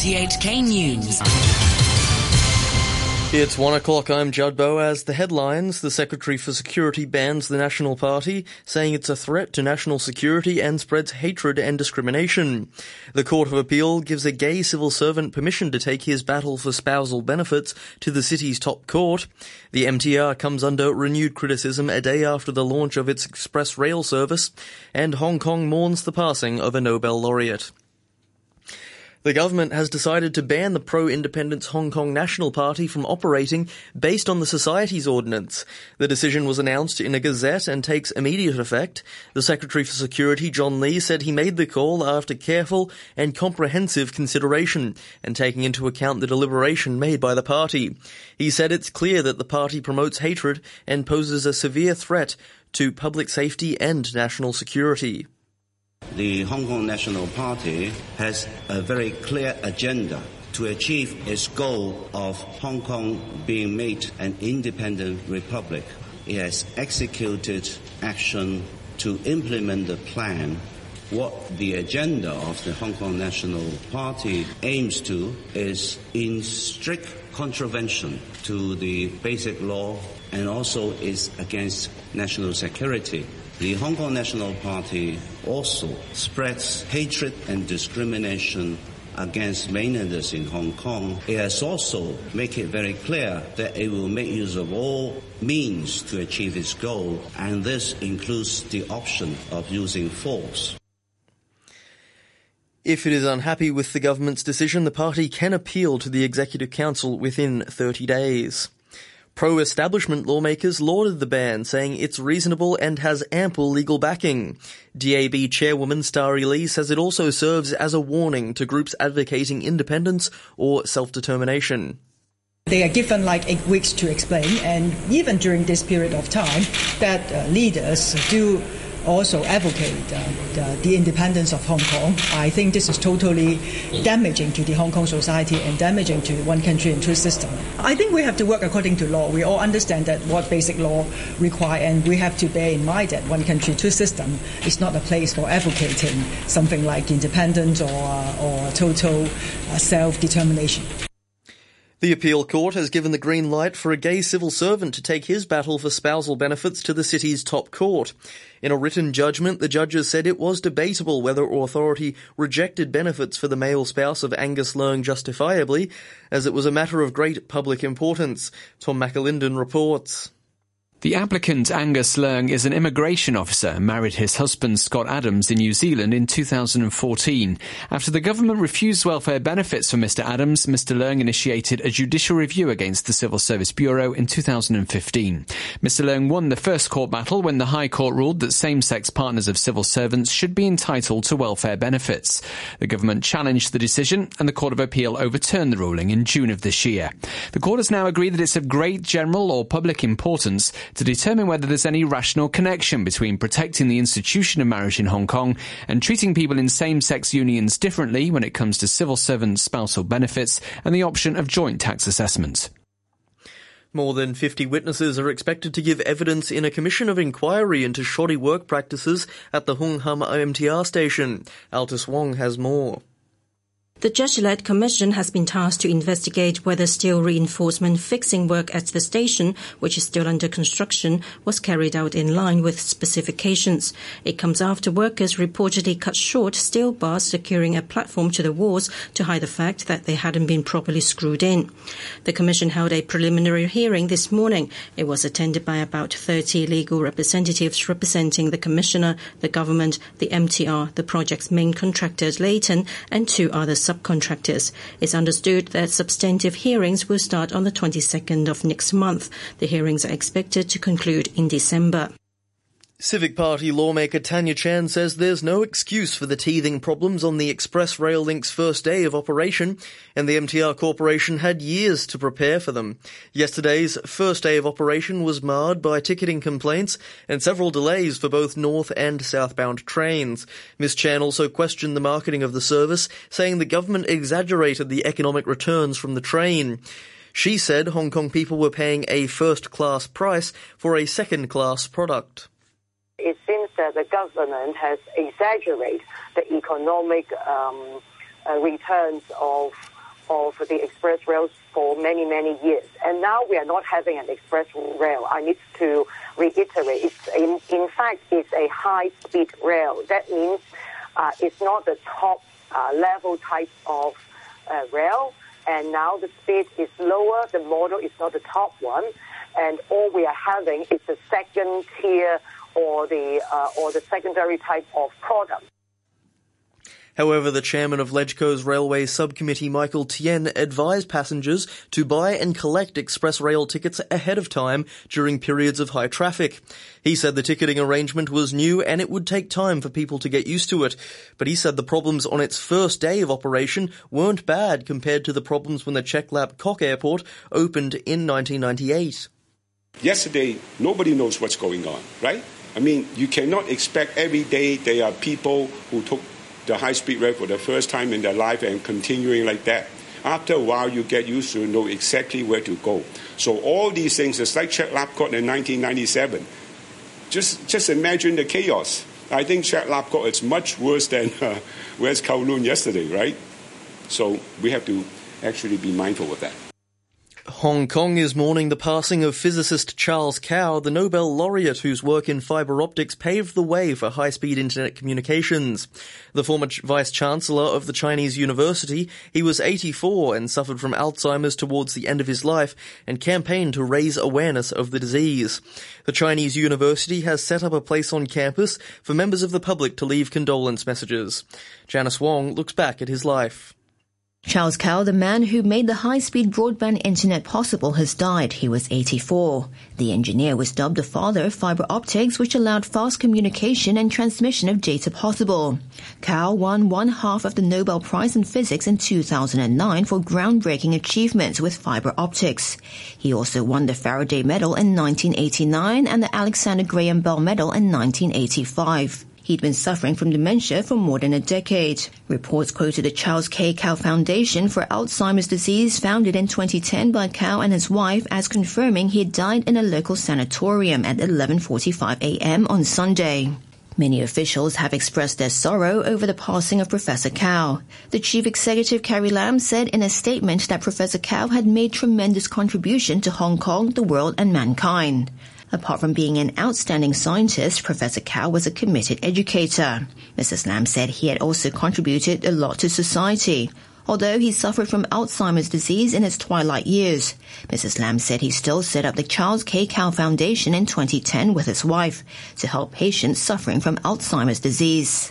RTHK News. It's one o'clock. I'm Judd Boaz. The headlines The Secretary for Security bans the National Party, saying it's a threat to national security and spreads hatred and discrimination. The Court of Appeal gives a gay civil servant permission to take his battle for spousal benefits to the city's top court. The MTR comes under renewed criticism a day after the launch of its express rail service, and Hong Kong mourns the passing of a Nobel laureate. The government has decided to ban the pro-independence Hong Kong National Party from operating based on the Societies Ordinance. The decision was announced in a gazette and takes immediate effect. The Secretary for Security, John Lee, said he made the call after careful and comprehensive consideration and taking into account the deliberation made by the party. He said it's clear that the party promotes hatred and poses a severe threat to public safety and national security. The Hong Kong National Party has a very clear agenda to achieve its goal of Hong Kong being made an independent republic. It has executed action to implement the plan. What the agenda of the Hong Kong National Party aims to is in strict contravention to the basic law and also is against national security. The Hong Kong National Party also spreads hatred and discrimination against mainlanders in Hong Kong. It has also made it very clear that it will make use of all means to achieve its goal, and this includes the option of using force. If it is unhappy with the government's decision, the party can appeal to the Executive Council within 30 days. Pro-establishment lawmakers lauded the ban, saying it's reasonable and has ample legal backing. DAB chairwoman Starry Lee says it also serves as a warning to groups advocating independence or self-determination. They are given like eight weeks to explain, and even during this period of time, that uh, leaders do also advocate uh, the, the, independence of Hong Kong. I think this is totally damaging to the Hong Kong society and damaging to one country and two system. I think we have to work according to law. We all understand that what basic law require, and we have to bear in mind that one country, two system is not a place for advocating something like independence or, or total uh, self-determination. The appeal court has given the green light for a gay civil servant to take his battle for spousal benefits to the city's top court. In a written judgment, the judges said it was debatable whether authority rejected benefits for the male spouse of Angus Leung justifiably, as it was a matter of great public importance. Tom McAlinden reports. The applicant, Angus Leung, is an immigration officer married his husband, Scott Adams, in New Zealand in 2014. After the government refused welfare benefits for Mr. Adams, Mr. Leung initiated a judicial review against the Civil Service Bureau in 2015. Mr. Leung won the first court battle when the High Court ruled that same-sex partners of civil servants should be entitled to welfare benefits. The government challenged the decision and the Court of Appeal overturned the ruling in June of this year. The court has now agreed that it's of great general or public importance to determine whether there's any rational connection between protecting the institution of marriage in Hong Kong and treating people in same-sex unions differently when it comes to civil servants' spousal benefits and the option of joint tax assessments. More than 50 witnesses are expected to give evidence in a commission of inquiry into shoddy work practices at the Hung Hom MTR station. Altus Wong has more. The judge-led commission has been tasked to investigate whether steel reinforcement fixing work at the station, which is still under construction, was carried out in line with specifications. It comes after workers reportedly cut short steel bars securing a platform to the walls to hide the fact that they hadn't been properly screwed in. The commission held a preliminary hearing this morning. It was attended by about 30 legal representatives representing the commissioner, the government, the MTR, the project's main contractors, Leighton, and two other subcontractors. It's understood that substantive hearings will start on the 22nd of next month. The hearings are expected to conclude in December. Civic Party lawmaker Tanya Chan says there's no excuse for the teething problems on the Express Rail Link's first day of operation, and the MTR Corporation had years to prepare for them. Yesterday's first day of operation was marred by ticketing complaints and several delays for both north and southbound trains. Ms. Chan also questioned the marketing of the service, saying the government exaggerated the economic returns from the train. She said Hong Kong people were paying a first class price for a second class product it seems that the government has exaggerated the economic um, uh, returns of of the express rails for many, many years. And now we are not having an express rail. I need to reiterate. It's in, in fact, it's a high-speed rail. That means uh, it's not the top uh, level type of uh, rail. And now the speed is lower. The model is not the top one. And all we are having is the second tier or the, uh, or the secondary type of product. However, the chairman of LegCo's railway subcommittee, Michael Tien, advised passengers to buy and collect express rail tickets ahead of time during periods of high traffic. He said the ticketing arrangement was new and it would take time for people to get used to it. But he said the problems on its first day of operation weren't bad compared to the problems when the Chek Lap Kok Airport opened in 1998. Yesterday, nobody knows what's going on, right? I mean, you cannot expect every day there are people who took the high speed rail for the first time in their life and continuing like that. After a while, you get used to know exactly where to go. So all these things, it's like Chek Lap Kok in 1997. Just, just imagine the chaos. I think Chek Lap Kok is much worse than uh, West Kowloon yesterday, right? So we have to actually be mindful of that. Hong Kong is mourning the passing of physicist Charles Kao, the Nobel laureate whose work in fiber optics paved the way for high-speed internet communications. The former vice chancellor of the Chinese university, he was 84 and suffered from Alzheimer's towards the end of his life and campaigned to raise awareness of the disease. The Chinese university has set up a place on campus for members of the public to leave condolence messages. Janice Wong looks back at his life. Charles Kao, the man who made the high-speed broadband internet possible, has died. He was 84. The engineer was dubbed the father of fiber optics, which allowed fast communication and transmission of data possible. Kao won one half of the Nobel Prize in Physics in 2009 for groundbreaking achievements with fiber optics. He also won the Faraday Medal in 1989 and the Alexander Graham Bell Medal in 1985. He'd been suffering from dementia for more than a decade. Reports quoted the Charles K. Kao Foundation for Alzheimer's Disease founded in 2010 by Kao and his wife as confirming he died in a local sanatorium at 11.45 a.m. on Sunday. Many officials have expressed their sorrow over the passing of Professor Kao. The chief executive Carrie Lam said in a statement that Professor Kao had made tremendous contribution to Hong Kong, the world and mankind. Apart from being an outstanding scientist, Professor Kao was a committed educator. Mrs. Lam said he had also contributed a lot to society. Although he suffered from Alzheimer's disease in his twilight years, Mrs. Lam said he still set up the Charles K. Kao Foundation in 2010 with his wife to help patients suffering from Alzheimer's disease.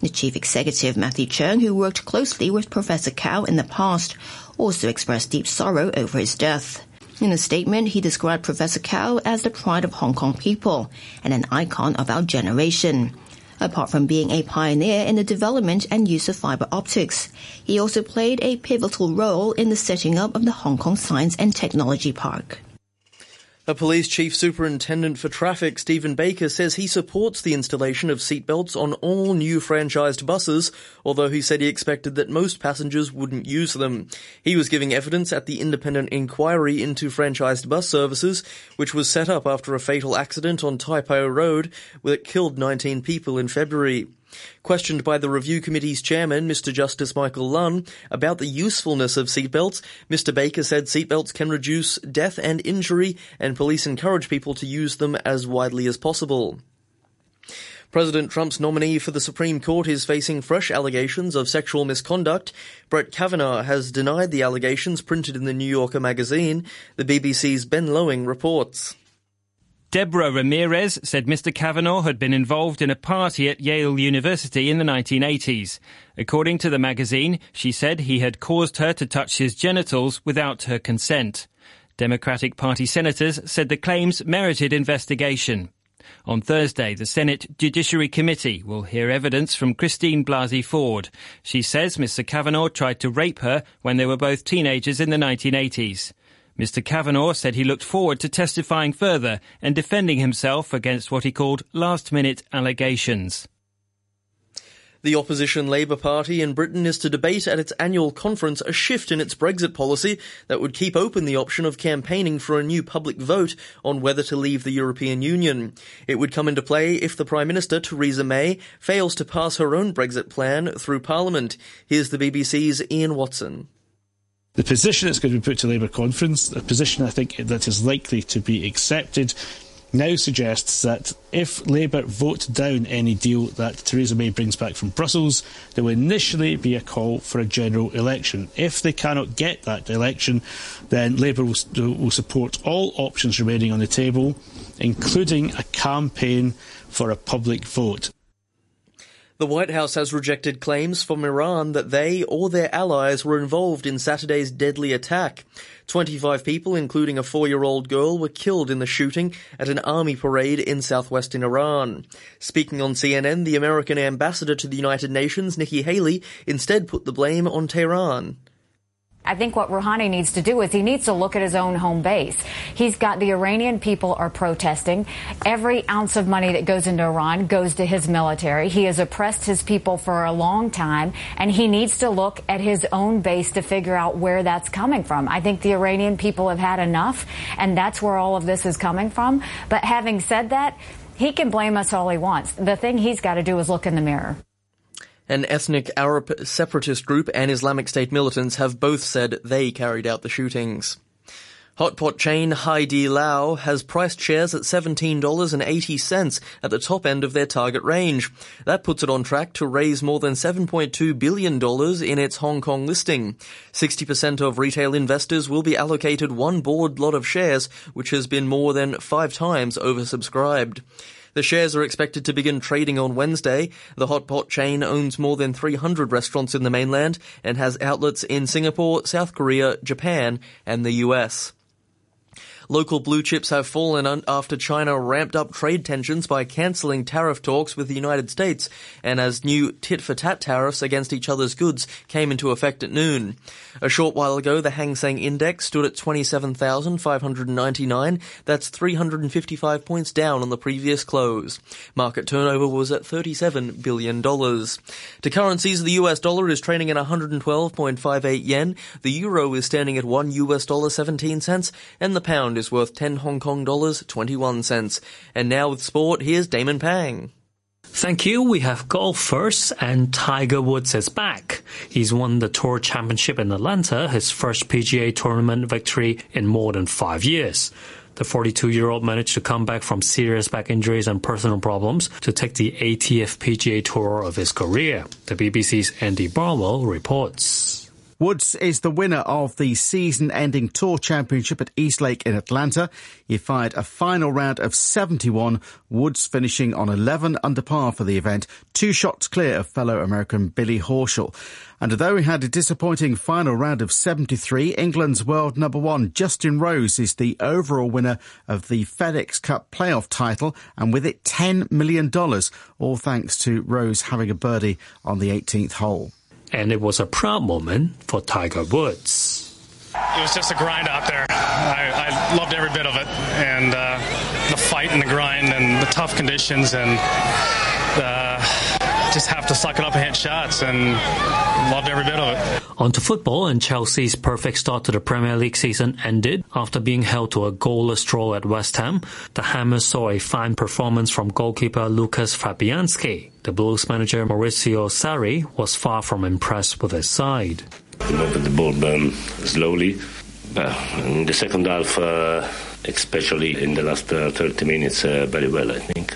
The chief executive, Matthew Cheung, who worked closely with Professor Kao in the past, also expressed deep sorrow over his death. In a statement, he described Professor Kao as the pride of Hong Kong people and an icon of our generation. Apart from being a pioneer in the development and use of fiber optics, he also played a pivotal role in the setting up of the Hong Kong Science and Technology Park. A police chief superintendent for traffic, Stephen Baker, says he supports the installation of seatbelts on all new franchised buses, although he said he expected that most passengers wouldn't use them. He was giving evidence at the independent inquiry into franchised bus services, which was set up after a fatal accident on Tai Po Road that killed 19 people in February. Questioned by the review committee's chairman, Mr. Justice Michael Lunn, about the usefulness of seatbelts, Mr. Baker said seatbelts can reduce death and injury, and police encourage people to use them as widely as possible. President Trump's nominee for the Supreme Court is facing fresh allegations of sexual misconduct. Brett Kavanaugh has denied the allegations printed in the New Yorker magazine. The BBC's Ben Lowing reports. Deborah Ramirez said Mr. Kavanaugh had been involved in a party at Yale University in the 1980s. According to the magazine, she said he had caused her to touch his genitals without her consent. Democratic Party senators said the claims merited investigation. On Thursday, the Senate Judiciary Committee will hear evidence from Christine Blasey Ford. She says Mr. Kavanaugh tried to rape her when they were both teenagers in the 1980s. Mr. Kavanaugh said he looked forward to testifying further and defending himself against what he called last minute allegations. The opposition Labour Party in Britain is to debate at its annual conference a shift in its Brexit policy that would keep open the option of campaigning for a new public vote on whether to leave the European Union. It would come into play if the Prime Minister, Theresa May, fails to pass her own Brexit plan through Parliament. Here's the BBC's Ian Watson. The position that's going to be put to Labour conference, a position I think that is likely to be accepted, now suggests that if Labour vote down any deal that Theresa May brings back from Brussels, there will initially be a call for a general election. If they cannot get that election, then Labour will, will support all options remaining on the table, including a campaign for a public vote. The White House has rejected claims from Iran that they or their allies were involved in Saturday's deadly attack. 25 people, including a four-year-old girl, were killed in the shooting at an army parade in southwestern Iran. Speaking on CNN, the American ambassador to the United Nations, Nikki Haley, instead put the blame on Tehran. I think what Rouhani needs to do is he needs to look at his own home base. He's got the Iranian people are protesting. Every ounce of money that goes into Iran goes to his military. He has oppressed his people for a long time, and he needs to look at his own base to figure out where that's coming from. I think the Iranian people have had enough, and that's where all of this is coming from. But having said that, he can blame us all he wants. The thing he's got to do is look in the mirror. An ethnic Arab separatist group and Islamic State militants have both said they carried out the shootings. Hot pot chain Haidilao has priced shares at $17.80 at the top end of their target range. That puts it on track to raise more than $7.2 billion in its Hong Kong listing. 60% of retail investors will be allocated one board lot of shares, which has been more than five times oversubscribed. The shares are expected to begin trading on Wednesday. The hot pot chain owns more than 300 restaurants in the mainland and has outlets in Singapore, South Korea, Japan, and the US. Local blue chips have fallen after China ramped up trade tensions by cancelling tariff talks with the United States and as new tit-for-tat tariffs against each other's goods came into effect at noon. A short while ago, the Hang Seng Index stood at 27,599. That's 355 points down on the previous close. Market turnover was at $37 billion. To currencies, the US dollar is trading at 112.58 yen, the euro is standing at 1 US dollar 17 cents, and the pound is worth 10 Hong Kong dollars 21 cents. And now with sport, here's Damon Pang. Thank you. We have golf first, and Tiger Woods is back. He's won the Tour Championship in Atlanta, his first PGA tournament victory in more than five years. The 42 year old managed to come back from serious back injuries and personal problems to take the ATF PGA Tour of his career. The BBC's Andy Barwell reports. Woods is the winner of the season-ending Tour Championship at Eastlake in Atlanta. He fired a final round of 71, Woods finishing on 11 under par for the event, two shots clear of fellow American Billy Horschel. And although he had a disappointing final round of 73, England's world number one, Justin Rose, is the overall winner of the FedEx Cup playoff title, and with it $10 million, all thanks to Rose having a birdie on the 18th hole and it was a proud moment for Tiger Woods. It was just a grind out there. I, I loved every bit of it, and uh, the fight and the grind and the tough conditions, and just have to suck it up and hit shots, and loved every bit of it. On to football, and Chelsea's perfect start to the Premier League season ended after being held to a goalless draw at West Ham. The Hammers saw a fine performance from goalkeeper Lucas Fabianski. The Blues manager Maurizio Sarri was far from impressed with his side. We moved the ball um, slowly. Uh, in the second half, uh, especially in the last uh, 30 minutes, uh, very well, I think.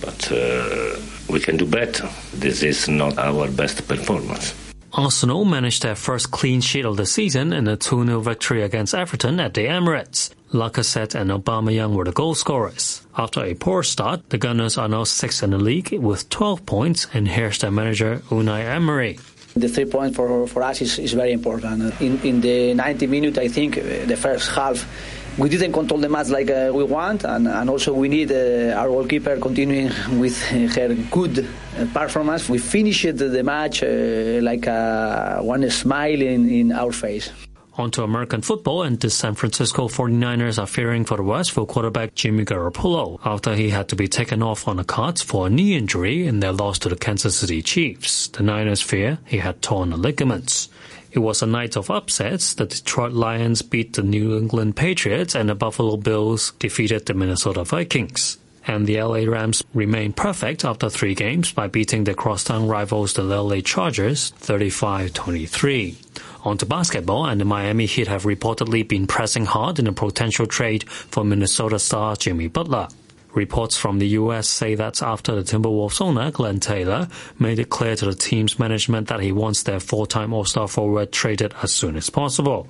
But uh, we can do better. This is not our best performance. Arsenal managed their first clean sheet of the season in a 2-0 victory against Everton at the Emirates. Lacazette and Aubameyang were the goal scorers. After a poor start, the Gunners are now sixth in the league with 12 points, and here's their manager Unai Emery. The three points for, for us is, is very important. In, in the 90 minutes, I think, the first half, we didn't control the match like uh, we want, and, and also we need uh, our goalkeeper continuing with her good uh, performance. We finished the match uh, like uh, one smile in, in our face. On to American football, and the San Francisco 49ers are fearing for the worst for quarterback Jimmy Garoppolo after he had to be taken off on the cards for a knee injury in their loss to the Kansas City Chiefs. The Niners fear he had torn ligaments. It was a night of upsets. The Detroit Lions beat the New England Patriots and the Buffalo Bills defeated the Minnesota Vikings. And the LA Rams remained perfect after three games by beating their crosstown rivals the LA Chargers 35-23. On to basketball, and the Miami Heat have reportedly been pressing hard in a potential trade for Minnesota star Jimmy Butler. Reports from the U.S. say that after the Timberwolves owner, Glenn Taylor, made it clear to the team's management that he wants their four-time All-Star forward traded as soon as possible.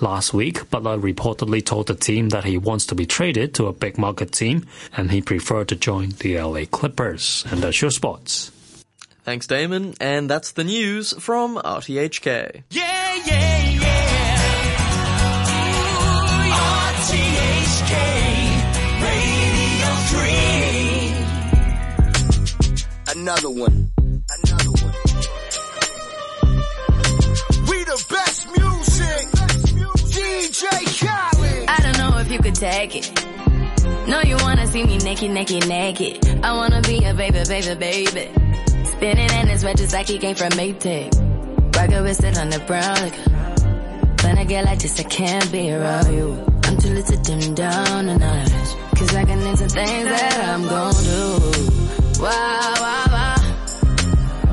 Last week, Butler reportedly told the team that he wants to be traded to a big market team, and he preferred to join the LA Clippers. And that's your sports. Thanks, Damon. And that's the news from RTHK. Yeah, yeah, yeah. Ooh, RTHK Another one. Another one. We the best music. DJ Khaled. I don't know if you could take it. No, you wanna see me naked, naked, naked. I wanna be a baby, baby, baby. Spinning in his red just like he came from Maytag. Rocket with it on the brown When I get like this, I can't be around you. I'm too little to dim down a notch. Cause I can into things that I'm gon' do. Wow, wow,